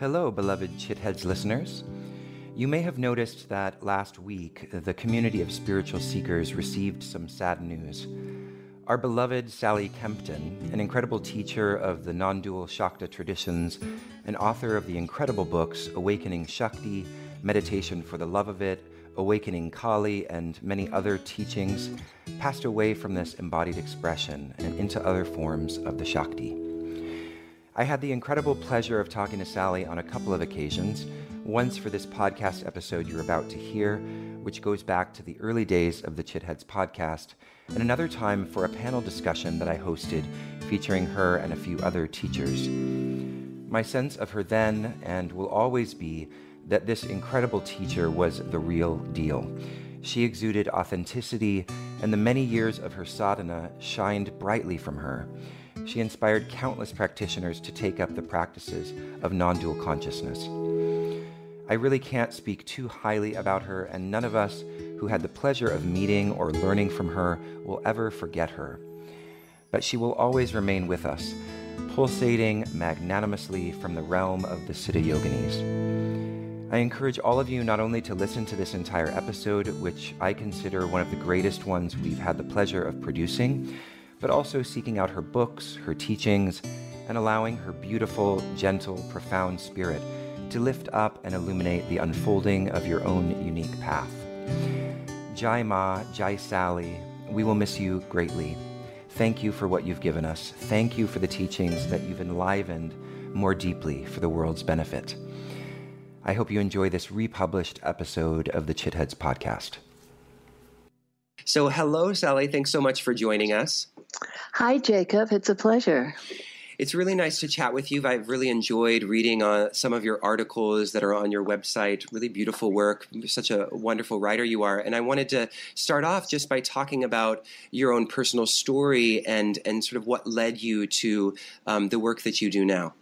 Hello, beloved Chitheads listeners. You may have noticed that last week the community of spiritual seekers received some sad news. Our beloved Sally Kempton, an incredible teacher of the non dual Shakta traditions and author of the incredible books Awakening Shakti, Meditation for the Love of It, Awakening Kali, and many other teachings, passed away from this embodied expression and into other forms of the Shakti. I had the incredible pleasure of talking to Sally on a couple of occasions. Once for this podcast episode you're about to hear, which goes back to the early days of the Chitheads podcast, and another time for a panel discussion that I hosted featuring her and a few other teachers. My sense of her then and will always be that this incredible teacher was the real deal. She exuded authenticity, and the many years of her sadhana shined brightly from her. She inspired countless practitioners to take up the practices of non dual consciousness. I really can't speak too highly about her, and none of us who had the pleasure of meeting or learning from her will ever forget her. But she will always remain with us, pulsating magnanimously from the realm of the Siddha Yoginis. I encourage all of you not only to listen to this entire episode, which I consider one of the greatest ones we've had the pleasure of producing, but also seeking out her books, her teachings, and allowing her beautiful, gentle, profound spirit to lift up and illuminate the unfolding of your own unique path. Jai Ma, Jai Sally, we will miss you greatly. Thank you for what you've given us. Thank you for the teachings that you've enlivened more deeply for the world's benefit. I hope you enjoy this republished episode of the Chitheads podcast. So, hello, Sally. Thanks so much for joining us. Hi, Jacob. It's a pleasure. It's really nice to chat with you. I've really enjoyed reading uh, some of your articles that are on your website. Really beautiful work. You're such a wonderful writer you are. And I wanted to start off just by talking about your own personal story and, and sort of what led you to um, the work that you do now.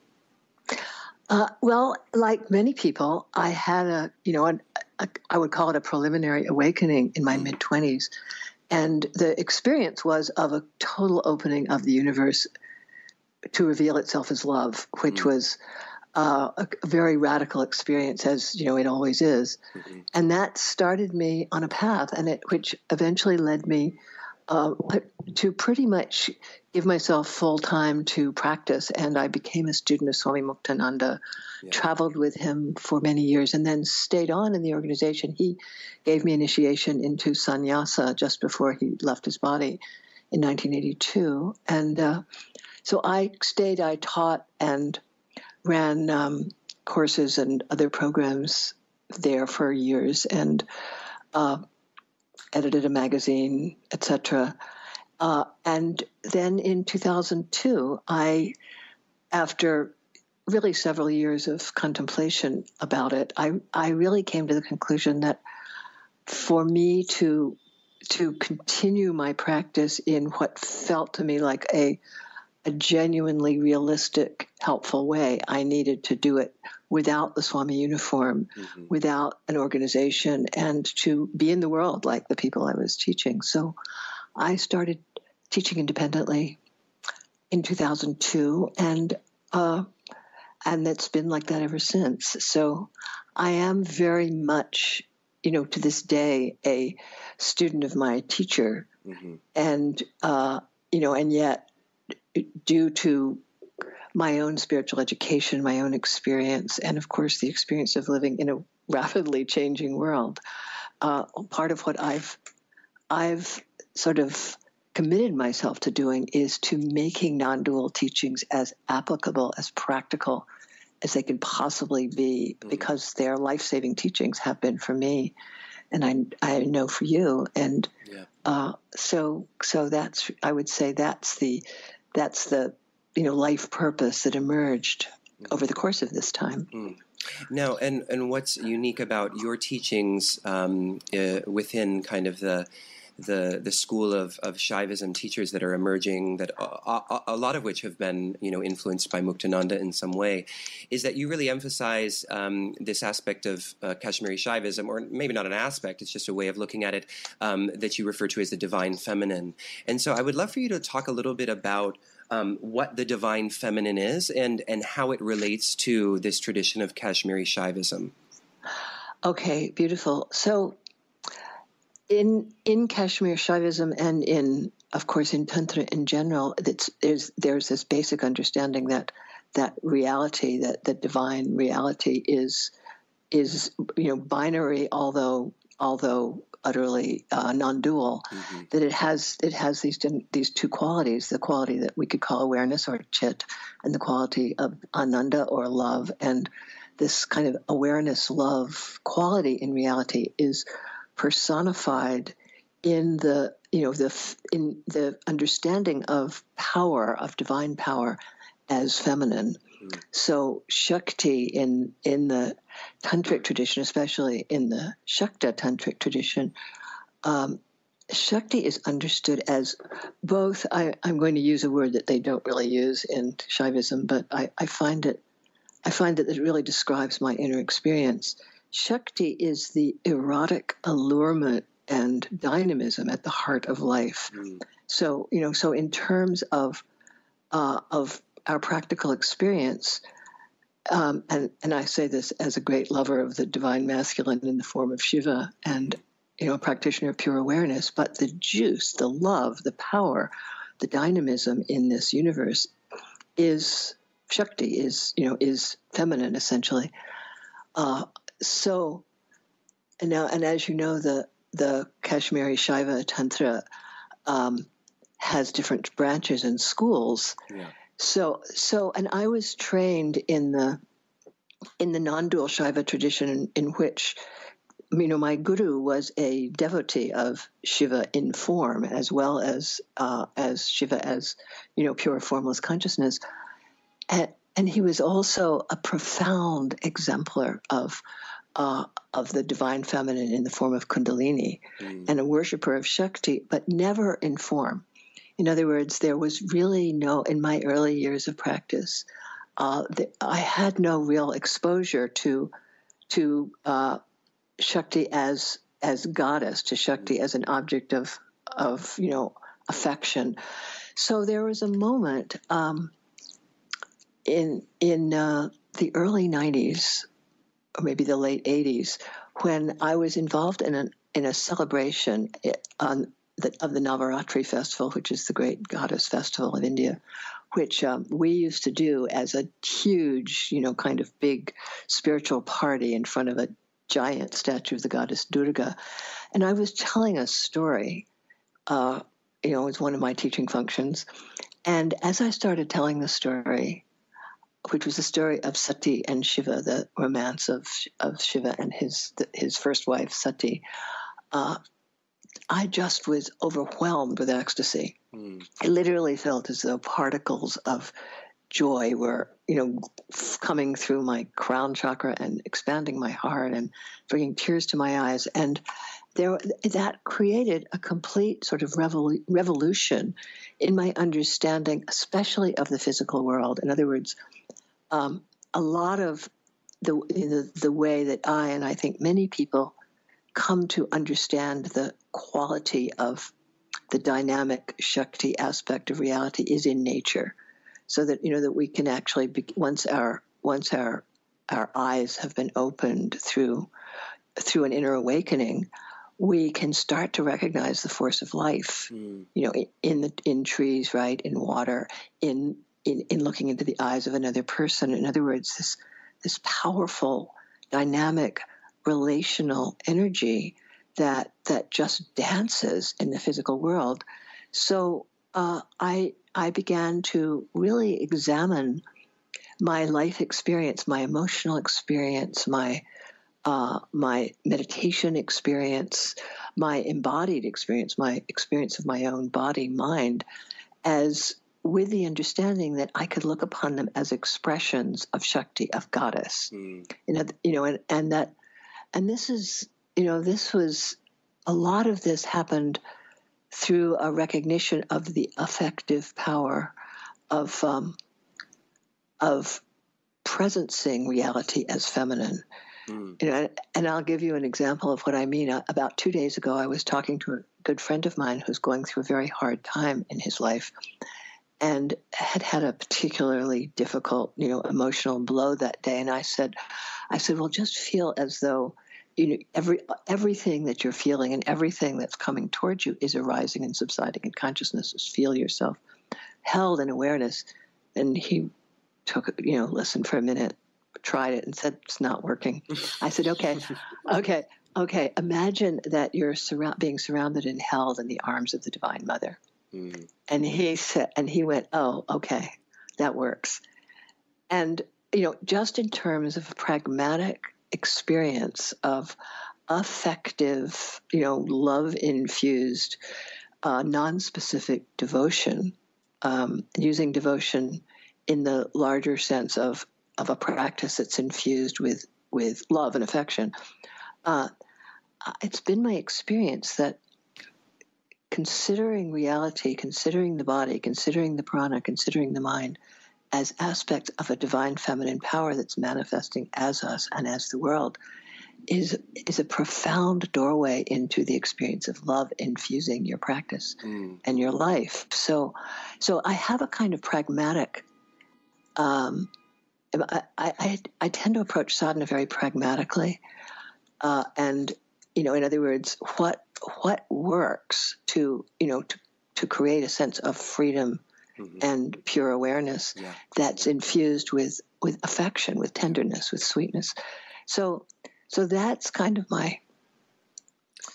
Uh, well, like many people, I had a, you know, a, a, I would call it a preliminary awakening in my mm. mid 20s. And the experience was of a total opening of the universe to reveal itself as love, which mm-hmm. was uh, a, a, very radical experience, as you know it always is. Mm-hmm. And that started me on a path, and it which eventually led me uh, to pretty much give myself full time to practice. And I became a student of Swami Muktananda, yeah. traveled with him for many years, and then stayed on in the organization. He gave me initiation into sannyasa just before he left his body in 1982. And uh, so I stayed, I taught and ran um, courses and other programs there for years and uh, edited a magazine, etc. Uh, and then in 2002, I, after really several years of contemplation about it, I, I really came to the conclusion that for me to to continue my practice in what felt to me like a a genuinely realistic, helpful way. I needed to do it without the Swami uniform, mm-hmm. without an organization, and to be in the world like the people I was teaching. So I started teaching independently in 2002, and uh, and it's been like that ever since. So I am very much, you know, to this day, a student of my teacher, mm-hmm. and uh, you know, and yet due to my own spiritual education, my own experience, and of course the experience of living in a rapidly changing world. Uh, part of what I've I've sort of committed myself to doing is to making non-dual teachings as applicable, as practical as they can possibly be, mm-hmm. because their life-saving teachings have been for me, and I I know for you, and yeah. uh, so so that's I would say that's the that's the you know life purpose that emerged over the course of this time. Mm. Now, and and what's unique about your teachings um, uh, within kind of the the the school of, of Shaivism teachers that are emerging, that a, a, a, lot of which have been you know influenced by Muktananda in some way, is that you really emphasize um, this aspect of uh, Kashmiri Shaivism, or maybe not an aspect, it's just a way of looking at it um, that you refer to as the divine feminine. And so, I would love for you to talk a little bit about um, what the divine feminine is and, and how it relates to this tradition of Kashmiri Shaivism. Okay, beautiful. So, in in Kashmir Shaivism and in, of course, in Tantra in general, it's there's there's this basic understanding that that reality, that the divine reality, is is you know binary, although although utterly uh, non-dual. Mm-hmm. That it has it has these these two qualities: the quality that we could call awareness or chit, and the quality of ananda or love. And this kind of awareness love quality in reality is personified in the you know the in the understanding of power of divine power as feminine. So Shakti in in the tantric tradition, especially in the Shakta tantric tradition, um, Shakti is understood as both. I, am going to use a word that they don't really use in Shaivism, but I, I find it I find that it really describes my inner experience. Shakti is the erotic allurement and dynamism at the heart of life. Mm. So you know, so in terms of uh, of our practical experience, um, and and I say this as a great lover of the divine masculine in the form of Shiva, and you know, a practitioner of pure awareness. But the juice, the love, the power, the dynamism in this universe is Shakti, is you know, is feminine essentially. Uh, so, and now, and as you know, the the Kashmiri Shaiva Tantra um, has different branches and schools. Yeah. So, so, and I was trained in the in the non-dual Shaiva tradition, in, in which you know my guru was a devotee of Shiva in form as well as uh, as Shiva as you know pure formless consciousness, and, and he was also a profound exemplar of uh, of the divine feminine in the form of Kundalini, mm. and a worshiper of Shakti, but never in form. In other words, there was really no, in my early years of practice, uh, the, I had no real exposure to to uh, Shakti as as goddess, to Shakti as an object of of you know affection. So there was a moment um, in in uh, the early '90s, or maybe the late '80s, when I was involved in an in a celebration eh, on the, of the Navaratri festival, which is the great goddess festival of India, which um, we used to do as a huge, you know, kind of big spiritual party in front of a giant statue of the goddess Durga. And I was telling a story, uh, you know, it's one of my teaching functions. And as I started telling the story, which was the story of Sati and Shiva, the romance of of Shiva and his his first wife Sati, uh, I just was overwhelmed with ecstasy. Mm. I literally felt as though particles of joy were, you know, coming through my crown chakra and expanding my heart and bringing tears to my eyes. And there, that created a complete sort of revol- revolution in my understanding, especially of the physical world. In other words, um, a lot of the, the the way that I and I think many people come to understand the quality of the dynamic Shakti aspect of reality is in nature, so that you know that we can actually be, once our once our our eyes have been opened through through an inner awakening, we can start to recognize the force of life. Mm. You know, in, in the in trees, right, in water, in in in looking into the eyes of another person. In other words, this this powerful, dynamic relational energy that that just dances in the physical world. So uh, I I began to really examine my life experience, my emotional experience, my uh, my meditation experience, my embodied experience, my experience of my own body mind, as with the understanding that I could look upon them as expressions of Shakti, of goddess. Mm. You know, you know, and, and that and this is, you know, this was a lot of this happened through a recognition of the affective power of um, of presencing reality as feminine. Mm. You know, and I'll give you an example of what I mean. About two days ago, I was talking to a good friend of mine who's going through a very hard time in his life, and had had a particularly difficult, you know, emotional blow that day. And I said, I said, well, just feel as though you know every everything that you're feeling and everything that's coming towards you is arising and subsiding in consciousness. Just feel yourself held in awareness. And he took, you know, listened for a minute, tried it, and said it's not working. I said, okay, okay, okay. Imagine that you're surround, being surrounded and held in the arms of the Divine Mother. Mm. And he said, and he went, oh, okay, that works. And you know, just in terms of a pragmatic experience of affective, you know, love infused, uh, non specific devotion, um, using devotion in the larger sense of, of a practice that's infused with, with love and affection. Uh, it's been my experience that considering reality, considering the body, considering the prana, considering the mind, as aspects of a divine feminine power that's manifesting as us and as the world is is a profound doorway into the experience of love infusing your practice mm. and your life. So, so I have a kind of pragmatic. Um, I, I, I tend to approach sadhana very pragmatically, uh, and you know, in other words, what what works to you know to to create a sense of freedom mm-hmm. and pure awareness yeah. that's infused with with affection, with tenderness, with sweetness. So so that's kind of my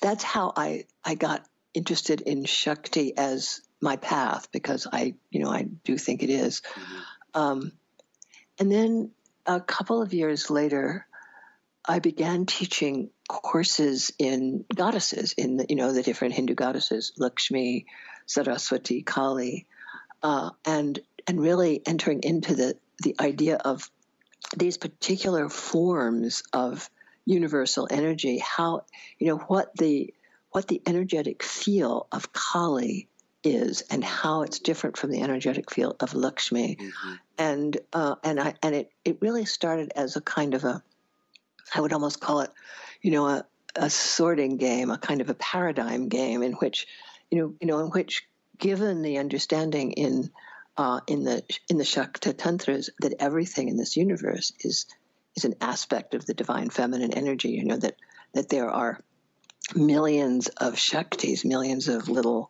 that's how I I got interested in Shakti as my path because I you know I do think it is. Mm-hmm. Um, and then a couple of years later, I began teaching courses in goddesses, in the, you know the different Hindu goddesses, Lakshmi, Saraswati, Kali, uh, and and really entering into the the idea of these particular forms of universal energy, how you know what the what the energetic feel of Kali is, and how it's different from the energetic feel of Lakshmi, mm-hmm. and uh, and I and it it really started as a kind of a, I would almost call it, you know, a a sorting game, a kind of a paradigm game in which, you know, you know, in which given the understanding in uh, in the in the Shakta tantras that everything in this universe is is an aspect of the divine feminine energy. You know that that there are millions of shaktis, millions of little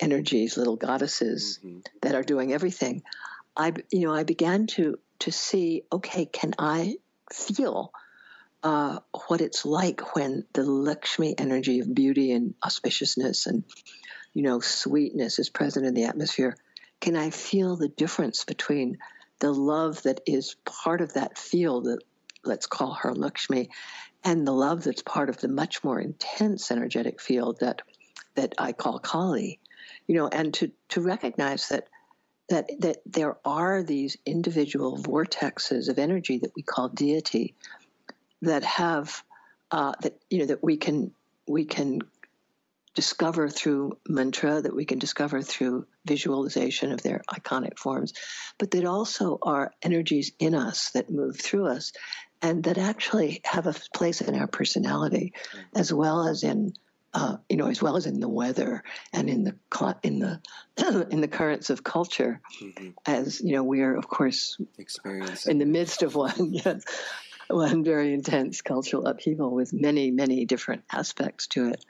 energies, little goddesses mm-hmm. that are doing everything. I you know I began to to see okay, can I feel uh, what it's like when the Lakshmi energy of beauty and auspiciousness and you know, sweetness is present in the atmosphere, can I feel the difference between the love that is part of that field that let's call her Lakshmi, and the love that's part of the much more intense energetic field that that I call Kali, you know, and to to recognize that that that there are these individual vortexes of energy that we call deity that have uh, that you know that we can we can discover through mantra, that we can discover through visualization of their iconic forms, but that also are energies in us that move through us and that actually have a place in our personality mm-hmm. as well as in uh, you know, as well as in the weather and in the in the in the currents of culture, mm-hmm. as you know, we are of course in the midst of one yes, one very intense cultural upheaval with many many different aspects to it.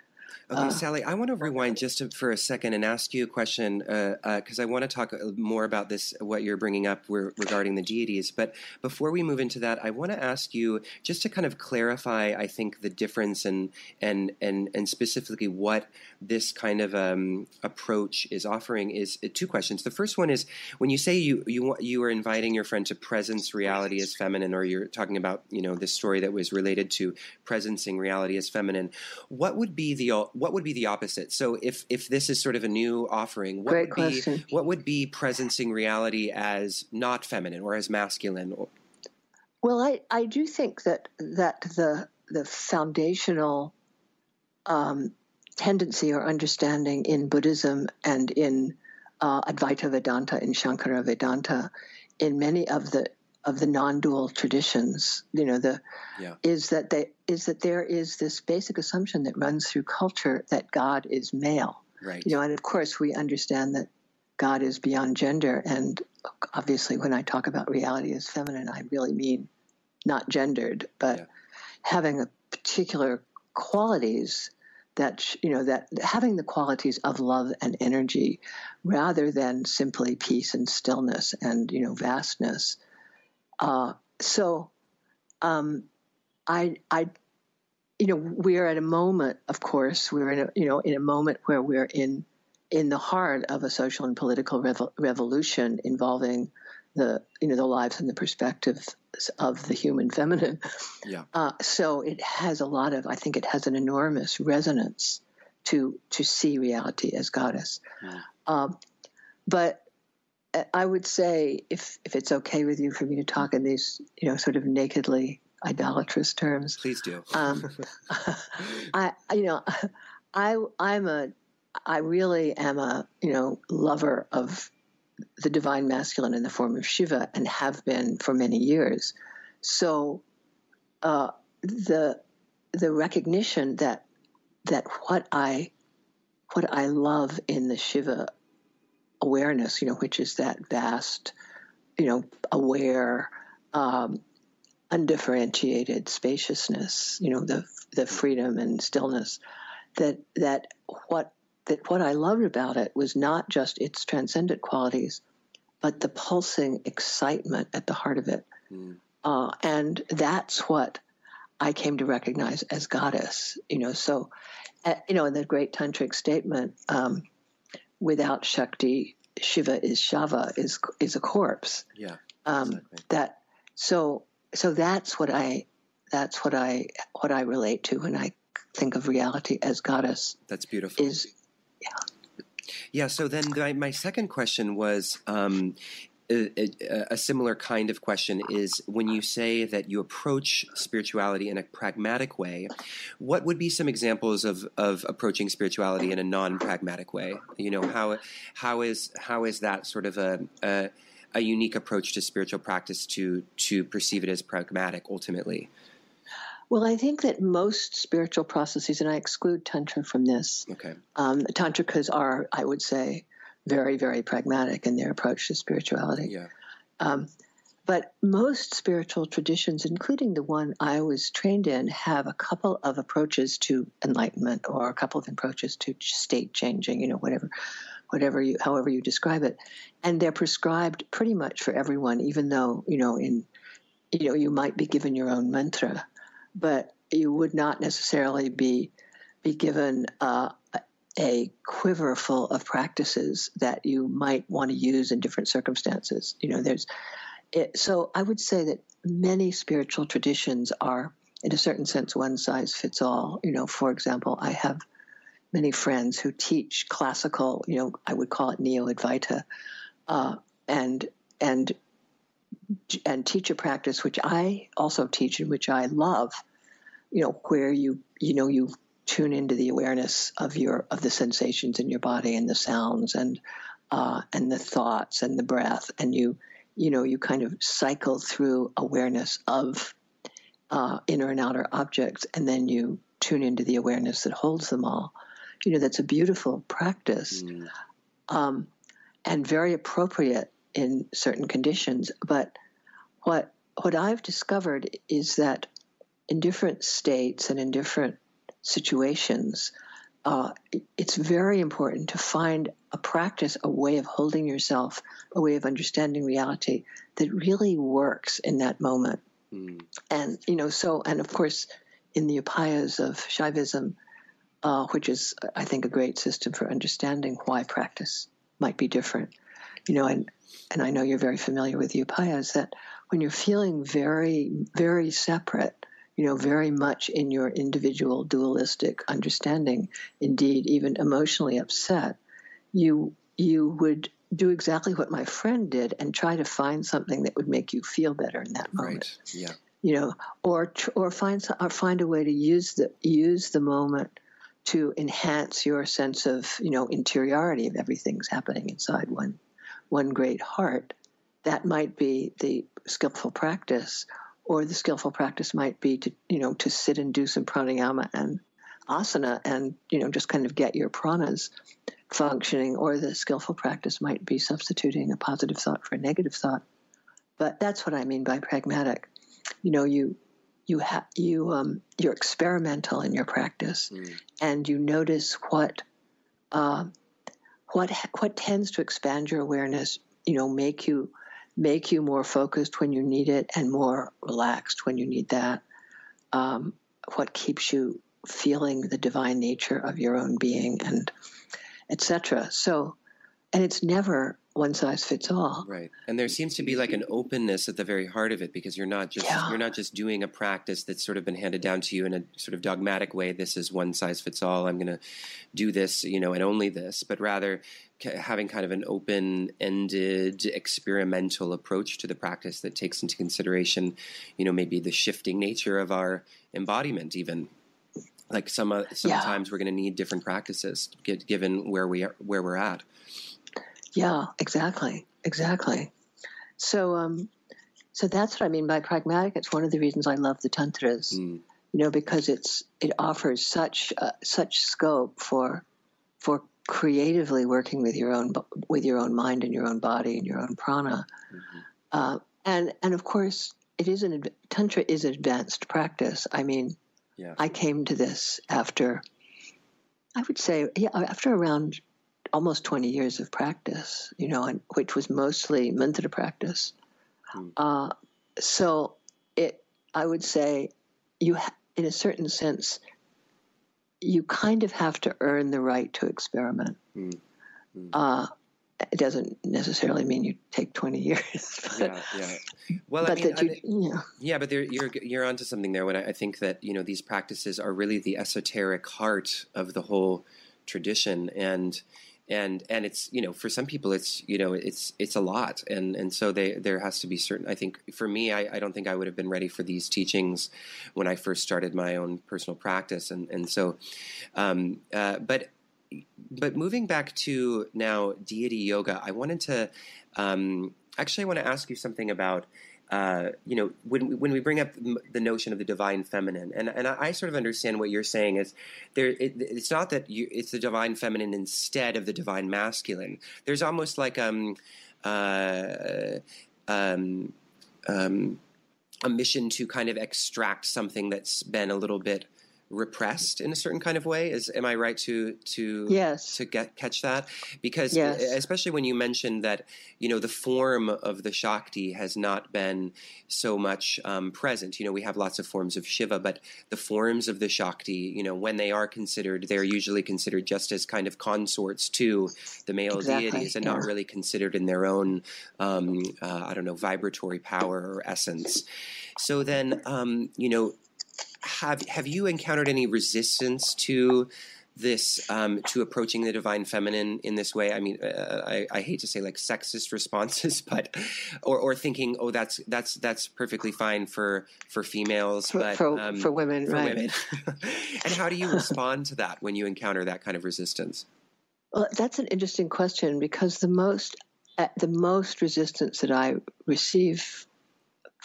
Okay, uh, Sally, I want to rewind just to, for a second and ask you a question because uh, uh, I want to talk uh, more about this, what you're bringing up regarding the deities. But before we move into that, I want to ask you just to kind of clarify, I think, the difference and and and and specifically what this kind of um, approach is offering is uh, two questions. The first one is when you say you you you are inviting your friend to presence reality as feminine, or you're talking about you know this story that was related to presencing reality as feminine. What would be the what would be the opposite? So if if this is sort of a new offering, what Great would question. be what would be presencing reality as not feminine or as masculine? Well, I, I do think that that the the foundational um, tendency or understanding in Buddhism and in uh, Advaita Vedanta, in Shankara Vedanta, in many of the of the non-dual traditions, you know, the yeah. is that they is that there is this basic assumption that runs through culture that God is male. Right. You know, and of course we understand that God is beyond gender. And obviously, when I talk about reality as feminine, I really mean not gendered, but yeah. having a particular qualities that you know that having the qualities of love and energy rather than simply peace and stillness and you know vastness uh, so um, I I you know we're at a moment of course we're in a you know in a moment where we're in in the heart of a social and political revo- revolution involving the you know the lives and the perspectives of the human feminine. Yeah. Uh, so it has a lot of I think it has an enormous resonance to to see reality as goddess. Yeah. Um, but I would say if if it's okay with you for me to talk in these you know sort of nakedly idolatrous terms, please do. um, I you know I I'm a I really am a you know lover of the divine masculine in the form of Shiva and have been for many years. So uh, the the recognition that that what I what I love in the Shiva awareness, you know, which is that vast, you know, aware, um, undifferentiated spaciousness, you know, the the freedom and stillness. That that what that what I loved about it was not just its transcendent qualities, but the pulsing excitement at the heart of it. Mm. Uh, and that's what I came to recognize as goddess. You know, so, uh, you know, in the great tantric statement, um, without Shakti, Shiva is Shava, is is a corpse. Yeah. Um, exactly. That so so that's what I that's what I what I relate to when I think of reality as goddess. That's beautiful. Is yeah. Yeah. So then my, my second question was um, a, a, similar kind of question is when you say that you approach spirituality in a pragmatic way, what would be some examples of, of approaching spirituality in a non-pragmatic way? You know, how how is how is that sort of a, a, a unique approach to spiritual practice to to perceive it as pragmatic ultimately? Well, I think that most spiritual processes, and I exclude Tantra from this, okay. um, Tantrikas are, I would say, very, very pragmatic in their approach to spirituality. Yeah. Um, but most spiritual traditions, including the one I was trained in, have a couple of approaches to enlightenment or a couple of approaches to state changing, you know, whatever, whatever you, however you describe it. And they're prescribed pretty much for everyone, even though, you know, in, you know, you might be given your own mantra but you would not necessarily be be given uh, a quiver full of practices that you might want to use in different circumstances. You know, there's it, so I would say that many spiritual traditions are, in a certain sense, one size fits all. You know, for example, I have many friends who teach classical. You know, I would call it neo Advaita, uh, and and and teach a practice which I also teach and which I love, you know, where you you know you tune into the awareness of your of the sensations in your body and the sounds and uh, and the thoughts and the breath and you you know you kind of cycle through awareness of uh, inner and outer objects and then you tune into the awareness that holds them all. You know that's a beautiful practice. Mm. Um, and very appropriate in certain conditions. But what what I've discovered is that in different states and in different situations, uh, it's very important to find a practice, a way of holding yourself, a way of understanding reality that really works in that moment. Mm. And you know, so and of course, in the upayas of Shaivism, uh, which is I think a great system for understanding why practice might be different. You know, and and I know you're very familiar with the upayas, that when you're feeling very, very separate, you know, very much in your individual dualistic understanding, indeed, even emotionally upset, you you would do exactly what my friend did and try to find something that would make you feel better in that moment. Right. Yeah. You know, or or find or find a way to use the use the moment to enhance your sense of you know interiority of everything's happening inside one one great heart, that might be the skillful practice, or the skillful practice might be to you know to sit and do some pranayama and asana and you know just kind of get your pranas functioning, or the skillful practice might be substituting a positive thought for a negative thought. But that's what I mean by pragmatic. You know, you you have you um, you're experimental in your practice, mm. and you notice what uh, what what tends to expand your awareness. You know, make you make you more focused when you need it and more relaxed when you need that. Um, what keeps you feeling the divine nature of your own being and etc. So, and it's never one size fits all. Right. And there seems to be like an openness at the very heart of it because you're not just yeah. you're not just doing a practice that's sort of been handed down to you in a sort of dogmatic way this is one size fits all I'm going to do this, you know, and only this, but rather having kind of an open-ended experimental approach to the practice that takes into consideration, you know, maybe the shifting nature of our embodiment even like some uh, sometimes yeah. we're going to need different practices given where we are where we're at yeah, exactly, exactly. So, um, so that's what I mean by pragmatic. It's one of the reasons I love the tantras, mm. you know, because it's it offers such uh, such scope for for creatively working with your own with your own mind and your own body and your own prana, mm-hmm. uh, and and of course it is an tantra is advanced practice. I mean, yeah. I came to this after I would say yeah after around almost 20 years of practice, you know, and, which was mostly mantra practice. Hmm. Uh, so it, I would say, you, ha- in a certain sense, you kind of have to earn the right to experiment. Hmm. Hmm. Uh, it doesn't necessarily mean you take 20 years. But, yeah, yeah. Well, I mean, you, yeah. yeah, but there, you're you're onto something there. When I, I, think that you know these practices are really the esoteric heart of the whole tradition, and and and it's you know for some people it's you know it's it's a lot. And and so they there has to be certain i think for me i, I don't think i would have been ready for these teachings when i first started my own personal practice. And and so um, uh, but but moving back to now deity yoga i wanted to um, actually i want to ask you something about uh, you know, when we, when we bring up the notion of the divine feminine, and and I sort of understand what you're saying is there. It, it's not that you, it's the divine feminine instead of the divine masculine. There's almost like um, uh, um, um, a mission to kind of extract something that's been a little bit repressed in a certain kind of way. Is am I right to to yes to get catch that? Because yes. especially when you mentioned that you know the form of the Shakti has not been so much um, present. You know we have lots of forms of Shiva, but the forms of the Shakti, you know, when they are considered, they're usually considered just as kind of consorts to the male exactly. deities, and yeah. not really considered in their own um, uh, I don't know vibratory power or essence. So then, um, you know, have have you encountered any resistance to this um, to approaching the divine feminine in this way? I mean, uh, I, I, hate to say like sexist responses, but or, or thinking, oh, that's that's that's perfectly fine for for females, for, but for, um, for women, for right. women. and how do you respond to that when you encounter that kind of resistance? Well, that's an interesting question because the most uh, the most resistance that I receive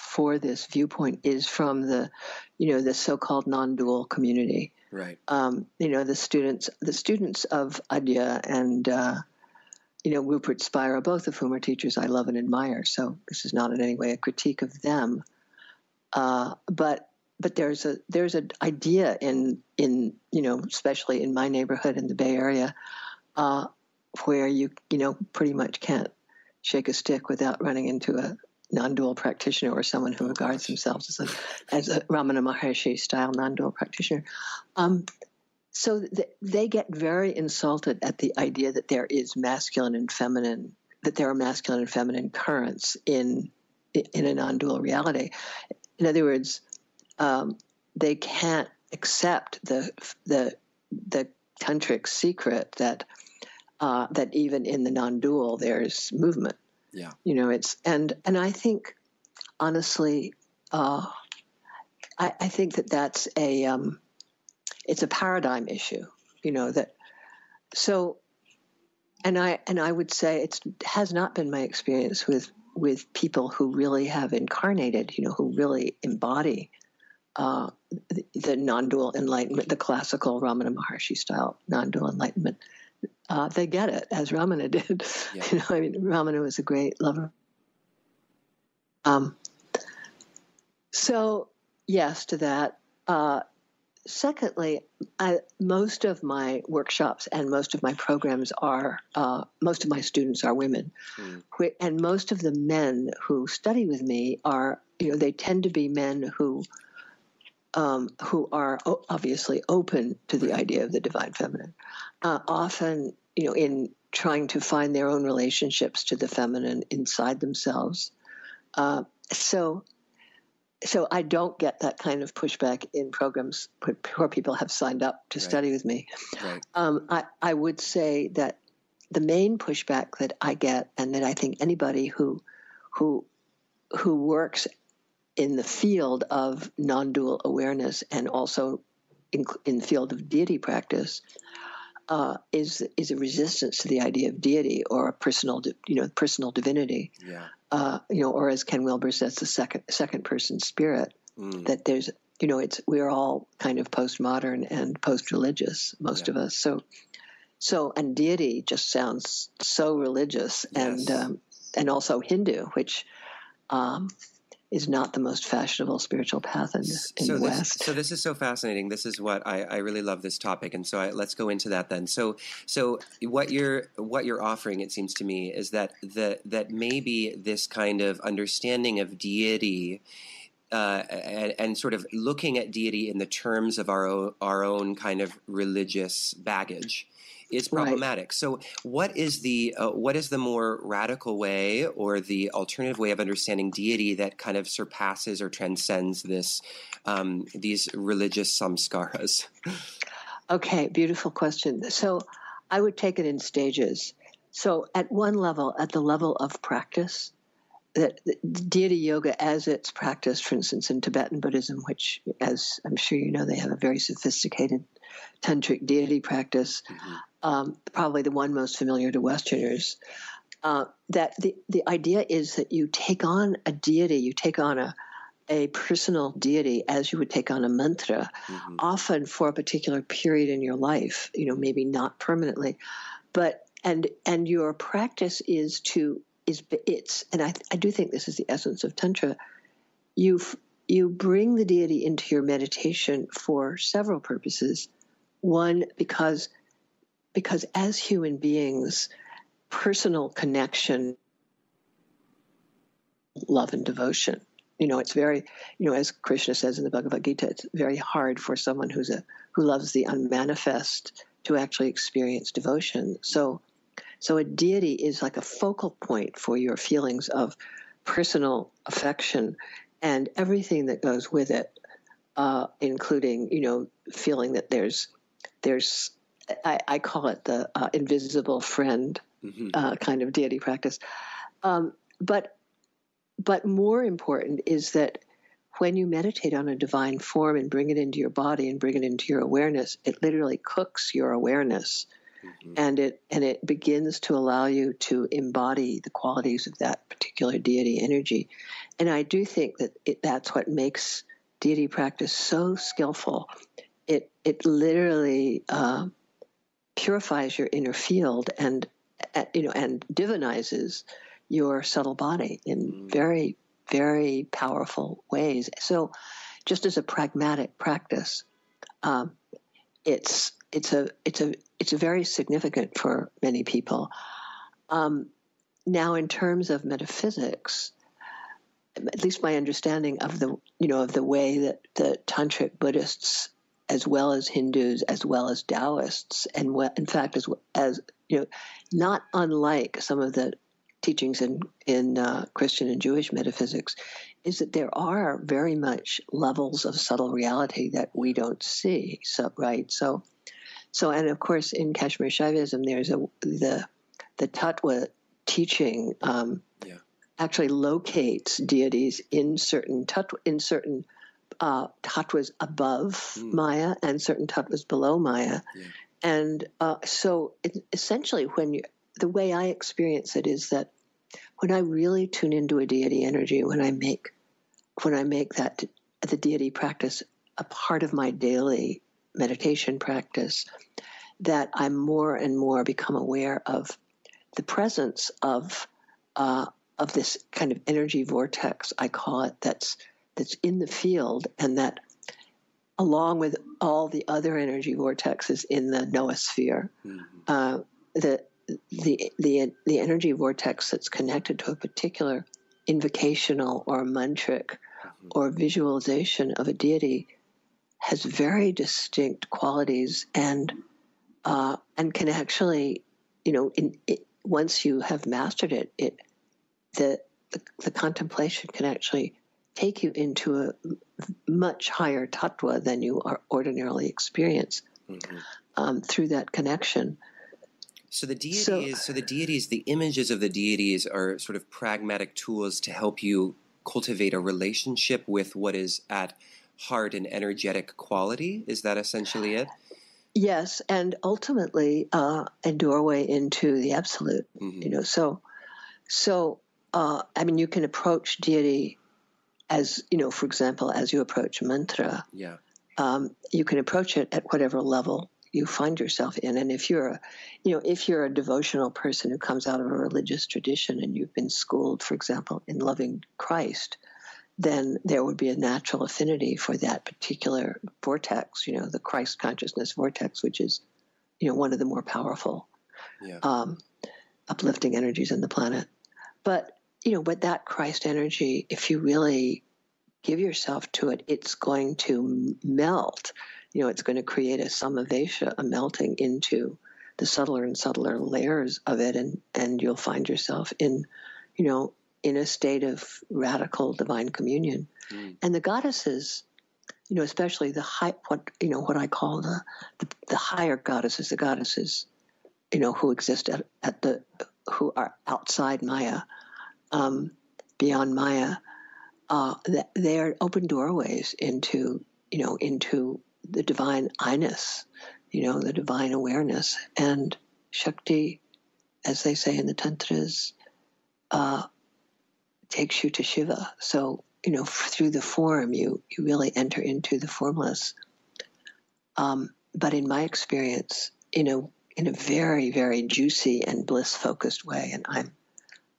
for this viewpoint is from the, you know, the so-called non-dual community. Right. Um, you know, the students, the students of Adya and, uh, you know, Rupert Spira, both of whom are teachers I love and admire. So this is not in any way a critique of them. Uh, but but there's a there's an idea in in you know especially in my neighborhood in the Bay Area uh, where you you know pretty much can't shake a stick without running into a, non-dual practitioner or someone who regards themselves as a, as a Ramana Maharshi style non-dual practitioner. Um, so th- they get very insulted at the idea that there is masculine and feminine, that there are masculine and feminine currents in in a non-dual reality. In other words, um, they can't accept the the the tantric secret that uh, that even in the non-dual there's movement yeah. You know, it's and and I think honestly, uh, I, I think that that's a um, it's a paradigm issue. You know that so, and I and I would say it has not been my experience with with people who really have incarnated. You know, who really embody uh, the, the non-dual enlightenment, the classical Ramana Maharshi style non-dual enlightenment. Uh, they get it, as Ramana did. Yeah. You know, I mean, Ramana was a great lover. Um, so, yes to that. Uh, secondly, I, most of my workshops and most of my programs are, uh, most of my students are women. Mm. And most of the men who study with me are, you know, they tend to be men who um, who are obviously open to the idea of the divine feminine, uh, often, you know, in trying to find their own relationships to the feminine inside themselves. Uh, so, so I don't get that kind of pushback in programs where people have signed up to right. study with me. Right. Um, I, I would say that the main pushback that I get, and that I think anybody who who who works in the field of non-dual awareness and also in, in the field of deity practice uh, is is a resistance to the idea of deity or a personal, you know, personal divinity. Yeah. Uh, you know, or as Ken Wilber says, the second second person spirit. Mm. That there's, you know, it's we're all kind of postmodern and post religious, most yeah. of us. So, so and deity just sounds so religious yes. and um, and also Hindu, which um, is not the most fashionable spiritual path in, in so the this, West. So this is so fascinating. This is what I, I really love this topic, and so I, let's go into that then. So, so what you're what you're offering, it seems to me, is that the that maybe this kind of understanding of deity. Uh, and, and, sort of looking at deity in the terms of our own, our own kind of religious baggage, is problematic. Right. So, what is the uh, what is the more radical way or the alternative way of understanding deity that kind of surpasses or transcends this um, these religious samskaras? Okay, beautiful question. So, I would take it in stages. So, at one level, at the level of practice, that deity yoga as it's practiced, for instance, in Tibetan Buddhism, which, as I'm sure you know, they have a very sophisticated tantric deity practice, mm-hmm. Um, probably the one most familiar to Westerners. Uh, that the, the idea is that you take on a deity, you take on a, a personal deity as you would take on a mantra, mm-hmm. often for a particular period in your life, you know, maybe not permanently, but and and your practice is to is it's and I, I do think this is the essence of tantra. You you bring the deity into your meditation for several purposes. One, because because as human beings, personal connection, love and devotion. You know, it's very, you know, as Krishna says in the Bhagavad Gita, it's very hard for someone who's a who loves the unmanifest to actually experience devotion. So, so a deity is like a focal point for your feelings of personal affection and everything that goes with it, uh, including, you know, feeling that there's there's I, I call it the uh, invisible friend mm-hmm. uh, kind of deity practice. Um, but but more important is that when you meditate on a divine form and bring it into your body and bring it into your awareness, it literally cooks your awareness. Mm-hmm. And it and it begins to allow you to embody the qualities of that particular deity energy, and I do think that it, that's what makes deity practice so skillful it it literally uh, purifies your inner field and uh, you know and divinizes your subtle body in mm. very very powerful ways. So, just as a pragmatic practice, um, it's it's a it's a it's a very significant for many people. Um, now, in terms of metaphysics, at least my understanding of the you know of the way that the tantric Buddhists as well as Hindus, as well as Taoists, and in fact, as as you know, not unlike some of the teachings in in uh, Christian and Jewish metaphysics, is that there are very much levels of subtle reality that we don't see. So right, so so and of course in Kashmir Shaivism, there's a the the Tattva teaching um, yeah. actually locates deities in certain tattva, in certain uh, tattvas above mm. Maya and certain tattvas below Maya. Yeah. And uh, so it, essentially, when you, the way I experience it is that when I really tune into a deity energy, when I make when I make that the deity practice a part of my daily meditation practice, that I'm more and more become aware of the presence of uh, of this kind of energy vortex, I call it, that's that's in the field, and that along with all the other energy vortexes in the noosphere, mm-hmm. uh, the the the the energy vortex that's connected to a particular invocational or mantric mm-hmm. or visualization of a deity has very distinct qualities and uh, and can actually, you know, in, it, once you have mastered it, it the, the, the contemplation can actually take you into a much higher tattva than you are ordinarily experience mm-hmm. um, through that connection. So the deities, so, so the deities, the images of the deities are sort of pragmatic tools to help you cultivate a relationship with what is at heart and energetic quality. Is that essentially it? Yes, and ultimately uh, a doorway into the absolute. Mm-hmm. You know, so so uh, I mean, you can approach deity as you know, for example, as you approach mantra. Yeah. Um, you can approach it at whatever level you find yourself in, and if you're, a, you know, if you're a devotional person who comes out of a religious tradition and you've been schooled, for example, in loving Christ, then there would be a natural affinity for that particular vortex, you know, the Christ consciousness vortex, which is, you know, one of the more powerful, yeah. um, uplifting energies in the planet. But, you know, but that Christ energy, if you really give yourself to it, it's going to melt. You know, it's going to create a samavesha, a melting into the subtler and subtler layers of it, and and you'll find yourself in, you know, in a state of radical divine communion. Mm. And the goddesses, you know, especially the high, what you know, what I call the, the, the higher goddesses, the goddesses, you know, who exist at, at the, who are outside Maya, um, beyond Maya, uh, they are open doorways into, you know, into the divine I-ness, you know, the divine awareness and Shakti, as they say in the tantras, uh, takes you to Shiva. So, you know, through the form, you, you really enter into the formless. Um, but in my experience, in a in a very very juicy and bliss focused way, and I'm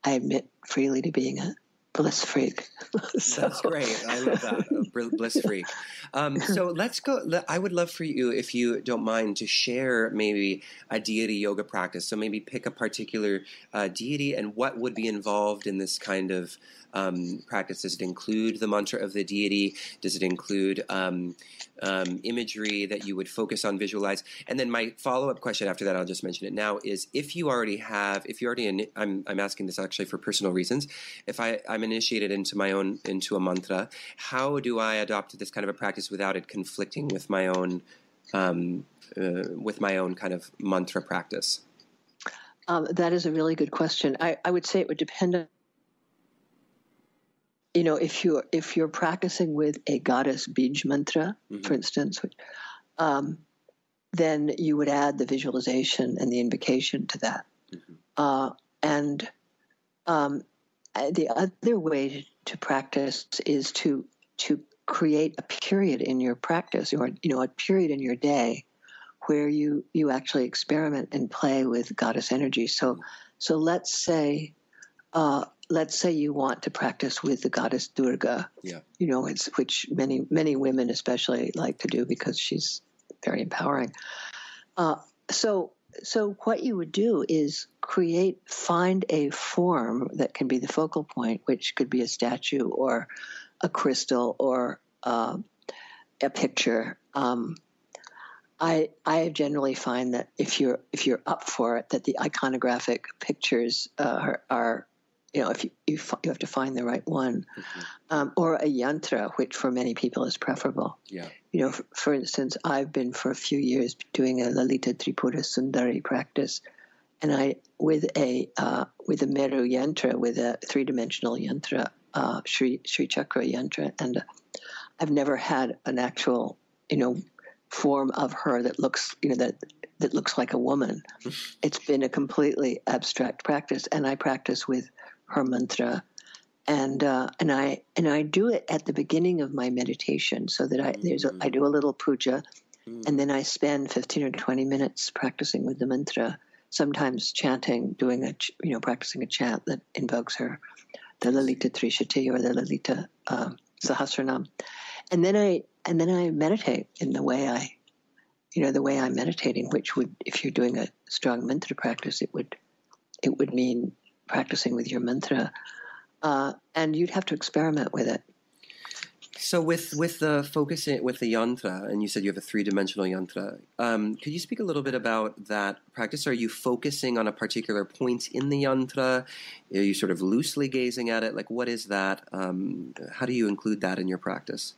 I admit freely to being a bliss freak. so. That's great. I love that. bliss freak. Um, so let's go. I would love for you, if you don't mind, to share maybe a deity yoga practice. So maybe pick a particular uh, deity and what would be involved in this kind of um, practice? Does it include the mantra of the deity? Does it include um, um, imagery that you would focus on, visualize? And then my follow up question after that, I'll just mention it now, is if you already have, if you already, in, I'm, I'm asking this actually for personal reasons. If I, I'm initiated into my own, into a mantra, how do I adopt this kind of a practice without it conflicting with my own, um, uh, with my own kind of mantra practice? Um, that is a really good question. I, I, would say it would depend on you know, if you're if you're practicing with a goddess bij mantra, mm-hmm. for instance, um, then you would add the visualization and the invocation to that. Mm-hmm. Uh, and um, the other way to practice is to to create a period in your practice, or you know, a period in your day where you you actually experiment and play with goddess energy. So, so let's say uh, let's say you want to practice with the goddess Durga. Yeah. You know, it's which many many women especially like to do because she's very empowering. Uh, so so what you would do is create find a form that can be the focal point, which could be a statue or a crystal or uh, a picture. Um, I I generally find that if you're if you're up for it, that the iconographic pictures uh, are, are you know, if you, you, you have to find the right one, mm-hmm. um, or a yantra, which for many people is preferable. Yeah. You know, for, for, instance, I've been for a few years doing a Lalita Tripura Sundari practice, and I with a uh, with a Meru yantra, with a three dimensional yantra, uh, Sri Sri Chakra yantra, and uh, I've never had an actual, you know, form of her that looks, you know, that that looks like a woman. it's been a completely abstract practice, and I practice with her mantra, and uh, and I and I do it at the beginning of my meditation, so that I there's a, I do a little puja, Mm. And then I spend 15 or 20 minutes practicing with the mantra, sometimes chanting, doing a, you know, practicing a chant that invokes her, the Lalita Trishati or the Lalita uh, Sahasranam. And then I, and then I meditate in the way I, you know, the way I'm meditating, which would, if you're doing a strong mantra practice, it would, it would mean practicing with your mantra. Uh, and you'd have to experiment with it. So with with the focus with the yantra, and you said you have a three dimensional yantra. Um, could you speak a little bit about that practice? Are you focusing on a particular point in the yantra? Are you sort of loosely gazing at it? Like what is that? Um, how do you include that in your practice?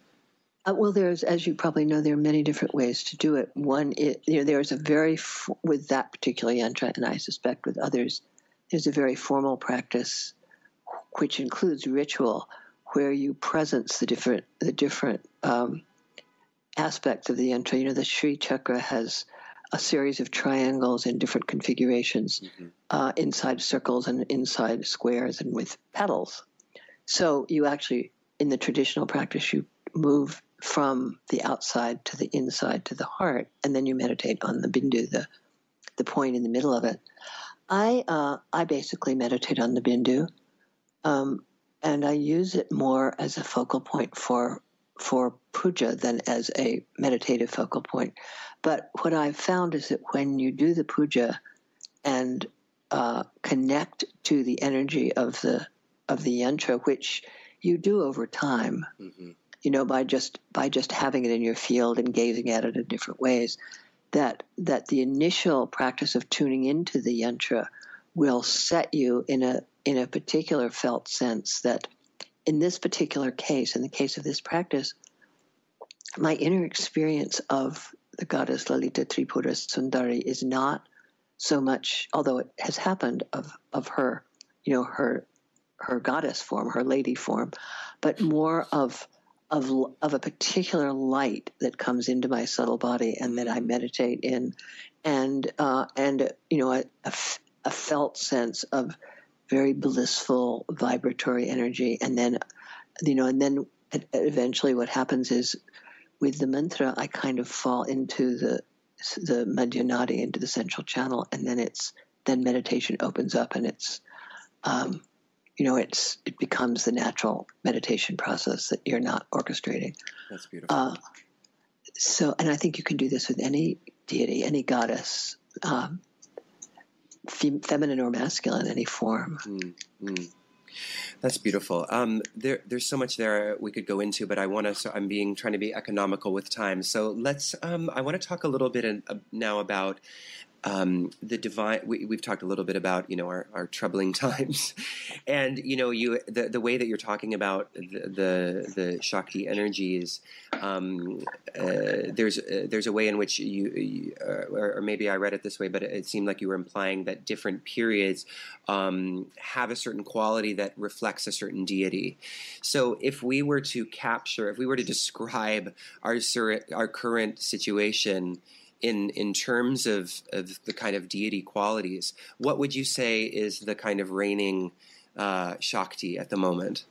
Uh, well, there's, as you probably know, there are many different ways to do it. One, you know, there's a very with that particular yantra, and I suspect with others, there's a very formal practice, which includes ritual where you presence the different the different um, aspects of the yantra. You know, the Sri Chakra has a series of triangles in different configurations, mm-hmm. uh, inside circles and inside squares, and with petals. So you actually, in the traditional practice, you move from the outside to the inside to the heart, and then you meditate on the bindu, the the point in the middle of it. I uh, I basically meditate on the bindu. Um, and I use it more as a focal point for for puja than as a meditative focal point. But what I've found is that when you do the puja and uh, connect to the energy of the of the yantra, which you do over time, mm-hmm. You know, by just by just having it in your field and gazing at it in different ways, that that the initial practice of tuning into the yantra will set you in a in a particular felt sense that in this particular case, in the case of this practice, my inner experience of the goddess Lalita Tripura Sundari is not so much, although it has happened, of, of her, you know, her her goddess form, her lady form, but more of of of a particular light that comes into my subtle body and that I meditate in, and uh, and you know a, a, a felt sense of very blissful vibratory energy. And then you know and then eventually what happens is with the mantra i kind of fall into the the madhyanadi into the central channel. And then it's then meditation opens up and it's um, you know it's it becomes the natural meditation process that you're not orchestrating that's beautiful uh, so and i think you can do this with any deity any goddess um, fem- feminine or masculine, any form. Mm-hmm. That's beautiful. Um, there, there's so much there we could go into, but I want to. So I'm being trying to be economical with time. So let's. Um, I want to talk a little bit in, uh, now about um, the divine we, have talked a little bit about you know our, our, troubling times. And you know you the, the way that you're talking about the the, the shakti energies um, uh, there's uh, there's a way in which you, you uh, or, maybe I read it this way but it seemed like you were implying that different periods um, have a certain quality that reflects a certain deity. So if we were to capture if we were to describe our our current situation in in terms of, of the kind of deity qualities, what would you say is the kind of reigning uh, Shakti at the moment?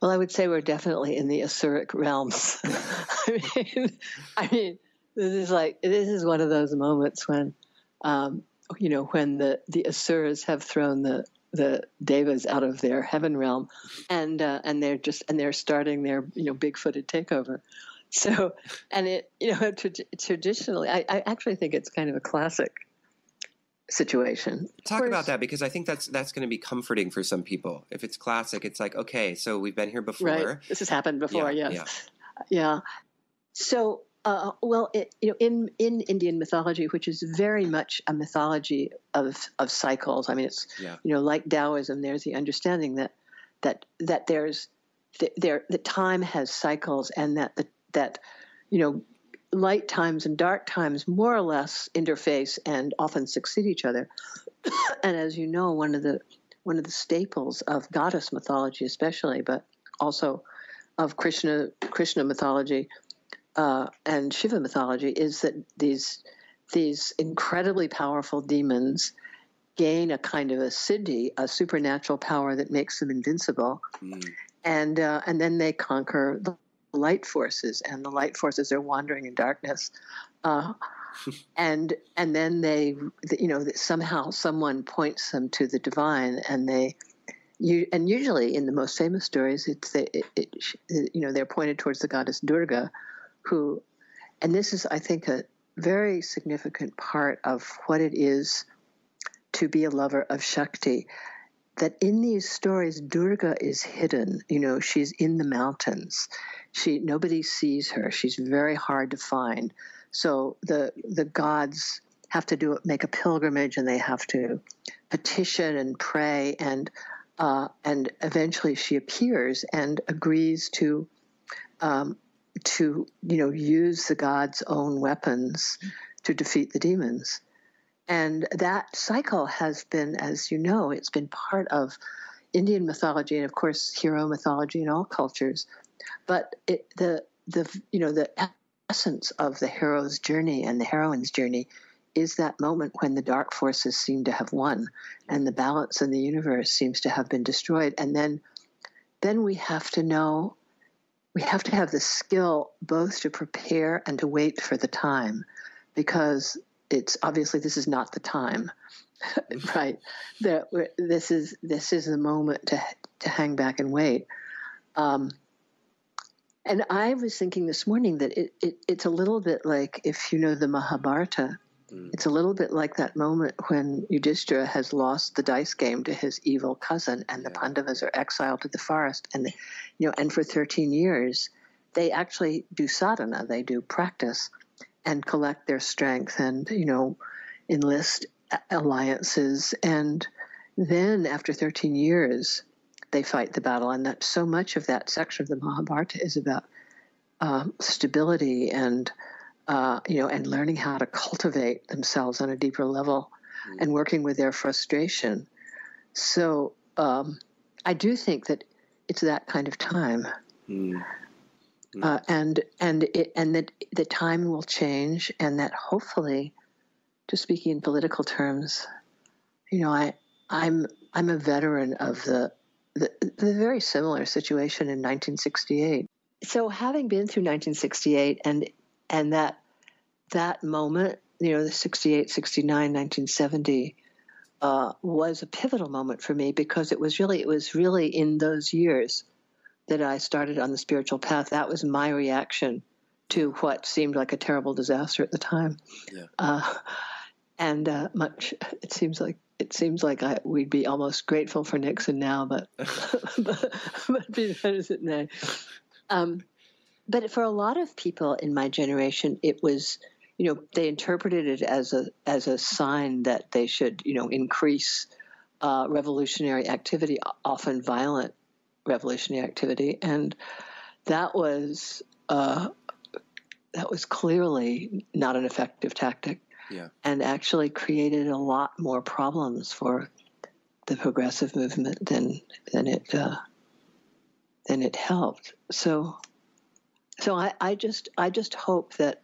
Well, I would say we're definitely in the Asuric realms. I mean, I mean, this is like this is one of those moments when, um, you know, when the the Asuras have thrown the the devas out of their heaven realm, and uh, and they're just and they're starting their you know big footed takeover. So, and it, you know, tra- traditionally, I, I, actually think it's kind of a classic situation. Talk about that because I think that's that's going to be comforting for some people. If it's classic, it's like okay, so we've been here before. Right. This has happened before. Yeah. Yes. Yeah. yeah. So, uh, well, it, you know, in in Indian mythology, which is very much a mythology of of cycles. I mean, it's yeah. you know, like Taoism. There's the understanding that that that there's there the time has cycles and that the that, you know, light times and dark times more or less interface and often succeed each other. and as you know, one of the one of the staples of goddess mythology, especially, but also of Krishna Krishna mythology uh, and Shiva mythology, is that these these incredibly powerful demons gain a kind of a siddhi, a supernatural power that makes them invincible, mm. and uh, and then they conquer the light forces, and the light forces are wandering in darkness Uh, and and then they, you know, somehow someone points them to the divine, and they, you, and usually in the most famous stories, it's the, it, it, you know, they're pointed towards the goddess Durga, who, and this is, I think, a very significant part of what it is to be a lover of Shakti. That in these stories, Durga is hidden. You know, she's in the mountains. She nobody sees her. She's very hard to find. So the the gods have to do make a pilgrimage, and they have to petition and pray, and uh, and eventually she appears and agrees to um, to you know use the gods' own weapons to defeat the demons. And that cycle has been, as you know, it's been part of Indian mythology and, of course, hero mythology in all cultures. But it, the the you know the essence of the hero's journey and the heroine's journey is that moment when the dark forces seem to have won and the balance in the universe seems to have been destroyed. And then, then we have to know we have to have the skill both to prepare and to wait for the time because it's obviously this is not the time right? This is this is the moment to to hang back and wait. Um, and I was thinking this morning that it, it, it's a little bit like if you know the Mahabharata, mm. it's a little bit like that moment when Yudhishthira has lost the dice game to his evil cousin, and the Pandavas are exiled to the forest, and the, you know, and for thirteen years, they actually do sadhana, they do practice, and collect their strength, and you know, enlist alliances, and then after thirteen years, they fight the battle, and that so much of that section of the Mahabharata is about uh, stability and uh, you know and learning how to cultivate themselves on a deeper level mm. and working with their frustration. So um, I do think that it's that kind of time. Mm. Uh, and and it, and that the time will change, and that hopefully, to speaking in political terms, you know, I I'm I'm a veteran of the the, the very similar situation in 1968. So having been through 1968 and and that that moment, you know, the 68, 69, 1970 uh, was a pivotal moment for me because it was really it was really in those years that I started on the spiritual path. That was my reaction to what seemed like a terrible disaster at the time. Yeah. Uh, and uh, much it seems like it seems like I, we'd be almost grateful for Nixon now, but but, but be that as it may. Um, but for a lot of people in my generation, it was, you know, they interpreted it as a as a sign that they should, you know, increase uh, revolutionary activity, often violent revolutionary activity, and that was uh, that was clearly not an effective tactic yeah. and actually created a lot more problems for the progressive movement than than it uh, than it helped. So, so I, I just I just hope that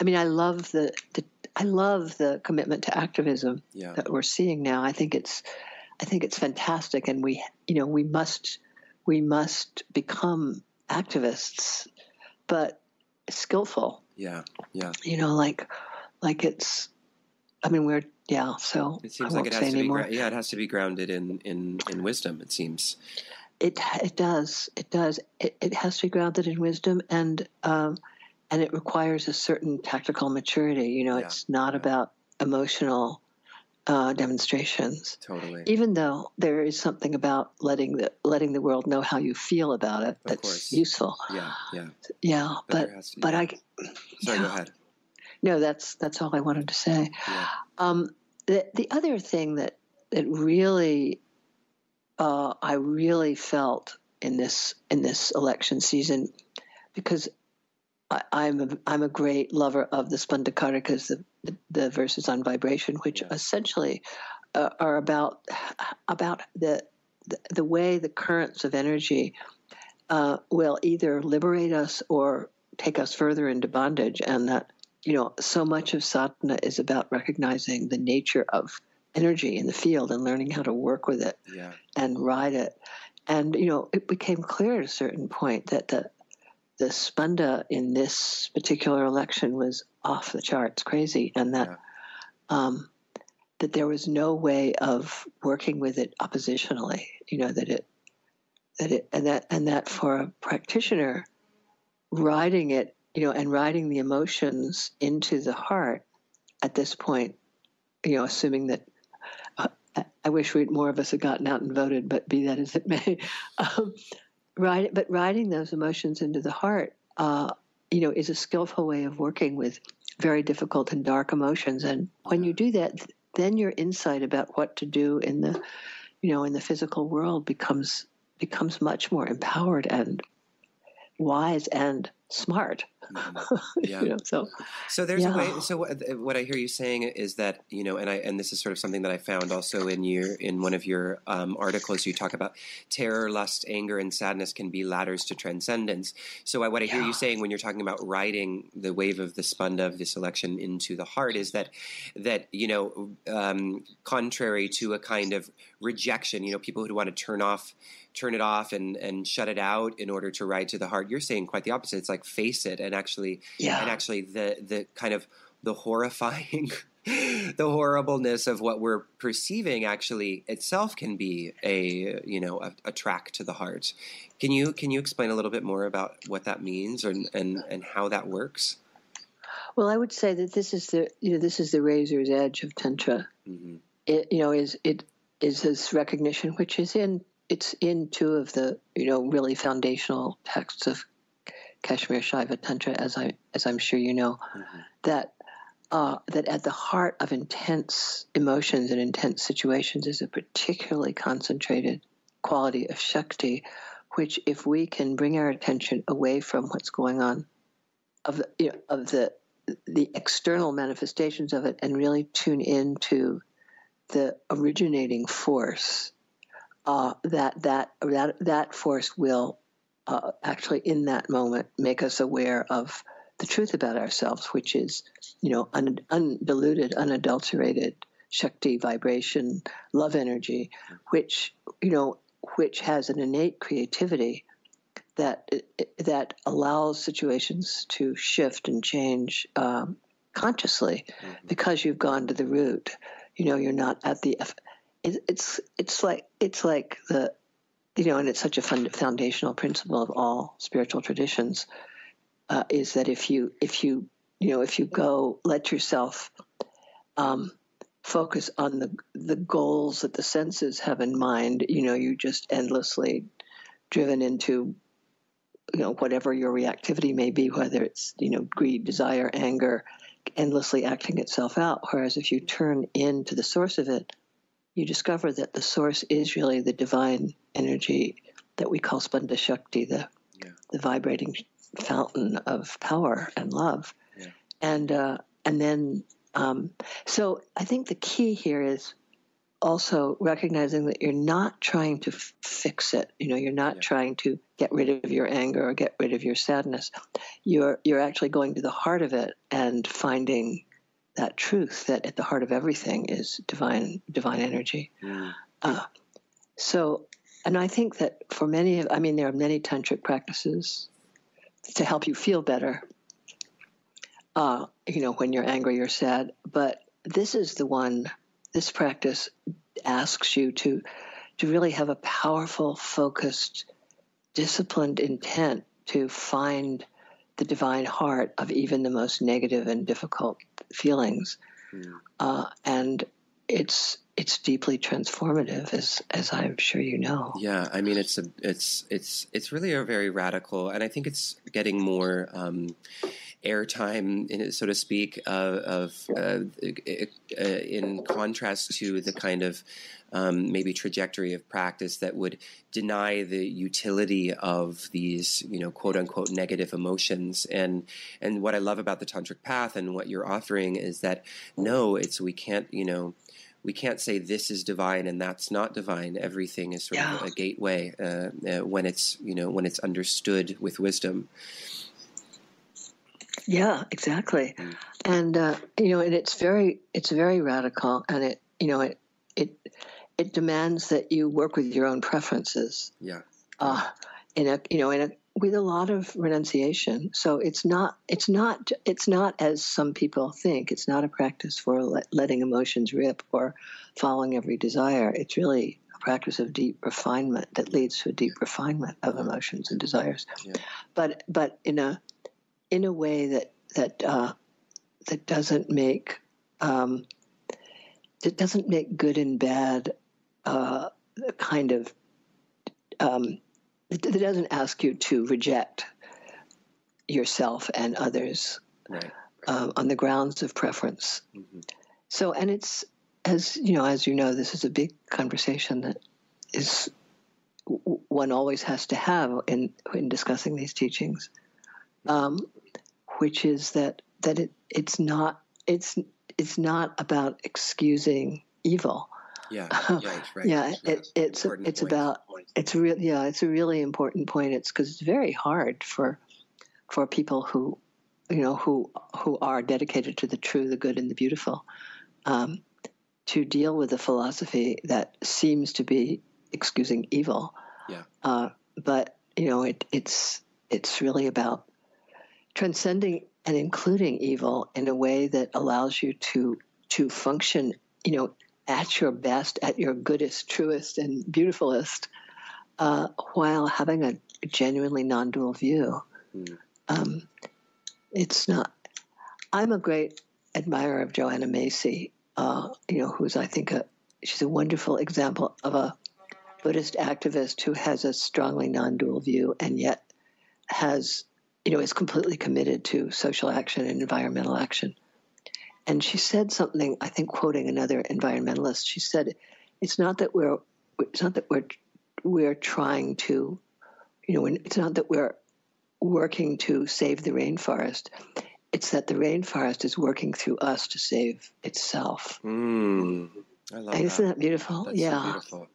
I mean I love the, the I love the commitment to activism yeah. that we're seeing now. I think it's I think it's fantastic, and we you know we must we must become activists, but skillful. Yeah, yeah. You know, like like it's i mean we're yeah so it seems like it has to be yeah it has to be grounded in in in wisdom it seems it it does it does it, it has to be grounded in wisdom and um and it requires a certain tactical maturity you know yeah. it's not yeah. about emotional uh, demonstrations. Totally. Even though there is something about letting the letting the world know how you feel about it that's useful. Yeah, yeah, yeah. But but, but I. Sorry, yeah. go ahead no, that's that's all I wanted to say. Yeah. Um, the the other thing that that really uh, I really felt in this in this election season because I, am a, I'm a great lover of the Spandakarikas, the, the, the verses on vibration, which yeah. essentially uh, are about about the, the, the way the currents of energy uh, will either liberate us or take us further into bondage, and that you know, so much of sadhana is about recognizing the nature of energy in the field and learning how to work with it yeah. and ride it. And you know, it became clear at a certain point that the the spanda in this particular election was off the charts crazy, and that yeah. um, that there was no way of working with it oppositionally. You know that it that it and that and that for a practitioner, riding it, you know, and riding the emotions into the heart at this point, you know, assuming that. Uh, I wish we'd more of us had gotten out and voted, but be that as it may, um, ride, but riding those emotions into the heart, uh, you know, is a skillful way of working with very difficult and dark emotions. And when you do that, then your insight about what to do in the, you know, in the physical world becomes becomes much more empowered and wise and smart. Mm-hmm. Yeah. you know, so, so there's yeah. a way. So what, what, I hear you saying is that you know, and I and this is sort of something that I found also in your in one of your um, articles. You talk about terror, lust, anger, and sadness can be ladders to transcendence. So what I hear yeah. you saying when you're talking about riding the wave of the spanda of this election into the heart is that that you know, um, contrary to a kind of rejection, you know, people who want to turn off turn it off and and shut it out in order to ride to the heart. You're saying quite the opposite. It's like face it and actually yeah. and actually the the kind of the horrifying the horribleness of what we're perceiving actually itself can be a you know a, a, track to the heart. Can you can you explain a little bit more about what that means and and, and how that works? Well, I would say that this is the you know this is the razor's edge of tantra. Mm-hmm. It you know is it is this recognition which is in it's in two of the you know really foundational texts of Kashmir Shaiva Tantra, as I as I'm sure you know, mm-hmm. that uh, that at the heart of intense emotions and intense situations is a particularly concentrated quality of Shakti, which if we can bring our attention away from what's going on, of the, you know, of the the external manifestations of it, and really tune into the originating force uh, that that that that force will uh, actually in that moment make us aware of the truth about ourselves, which is you know un, undiluted, unadulterated Shakti vibration, love energy, which you know which has an innate creativity that that allows situations to shift and change um, consciously mm-hmm. because you've gone to the root. You know, you're not at the it's it's like it's like the you know, and it's such a fund, foundational principle of all spiritual traditions uh, is that if you if you you know if you go let yourself um, focus on the the goals that the senses have in mind, you know, you just endlessly driven into you know whatever your reactivity may be, whether it's you know greed, desire, anger, endlessly acting itself out. Whereas if you turn into the source of it you discover that the source is really the divine energy that we call Spanda Shakti, the, yeah. the vibrating fountain of power and love. Yeah. And, uh, and then, um, so I think the key here is also recognizing that you're not trying to f- fix it. You know, you're not yeah. trying to get rid of your anger or get rid of your sadness. You're you're actually going to the heart of it and finding that truth that at the heart of everything is divine divine energy. Mm. Uh, so, and I think that for many of, I mean, there are many tantric practices to help you feel better. Uh, you know, when you're angry or sad, but this is the one. This practice asks you to to really have a powerful, focused, disciplined intent to find the divine heart of even the most negative and difficult feelings, mm. uh, and it's it's deeply transformative, as as I'm sure you know. Yeah, I mean, it's a it's it's it's really a very radical, and I think it's getting more. Um, airtime, so to speak, uh, of uh, uh, in contrast to the kind of um, maybe trajectory of practice that would deny the utility of these, you know, quote unquote negative emotions. And and what I love about the tantric path and what you're offering is that no, it's we can't, you know we can't say this is divine and that's not divine. Everything is sort yeah. of a gateway uh, uh, when it's you know when it's understood with wisdom. Yeah, exactly. Mm. And uh, you know, and it's very it's very radical, and it you know it it it demands that you work with your own preferences. Yeah. Uh, in a you know in a with a lot of renunciation. So it's not it's not it's not as some people think. It's not a practice for let, letting emotions rip or following every desire. It's really a practice of deep refinement that leads to a deep refinement of emotions and desires. Yeah. But but in a in a way that that uh, that doesn't make um, it doesn't make good and bad uh, kind of um, it, doesn't ask you to reject yourself and others right. uh, on the grounds of preference. Mm-hmm. So, and it's as you know, as you know, this is a big conversation that is one always has to have in in discussing these teachings, um, which is that that it it's not it's it's not about excusing evil. Yeah, yeah, right. yeah, it, it's it's about it's real. Yeah, it's a really important point. It's because it's very hard for for people who you know who who are dedicated to the true, the good, and the beautiful um, to deal with a philosophy that seems to be excusing evil. Yeah. Uh, but you know, it, it's it's really about transcending and including evil in a way that allows you to to function, you know, at your best, at your goodest, truest, and beautifulest, uh, while having a genuinely non-dual view. Mm. Um, it's not. I'm a great admirer of Joanna Macy. Uh, you know, who's I think a she's a wonderful example of a Buddhist activist who has a strongly non-dual view and yet has you know, is completely committed to social action and environmental action. And she said something, I think, quoting another environmentalist. She said, "It's not that we're, it's not that we're, we're trying to, you know, it's not that we're working to save the rainforest. It's that the rainforest is working through us to save itself." Mm, I love Isn't that. that beautiful? That's yeah. So beautiful.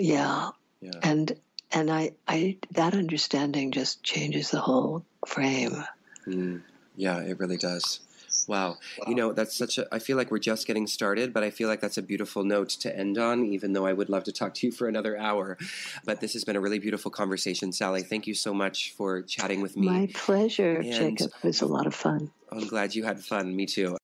Yeah. Yeah. And and I, I that understanding just changes the whole frame. Mm, yeah, it really does. Wow. wow. You know, that's such a, I feel like we're just getting started, but I feel like that's a beautiful note to end on, even though I would love to talk to you for another hour. But this has been a really beautiful conversation, Sally. Thank you so much for chatting with me. My pleasure, and Jacob. It was a lot of fun. I'm glad you had fun. Me too.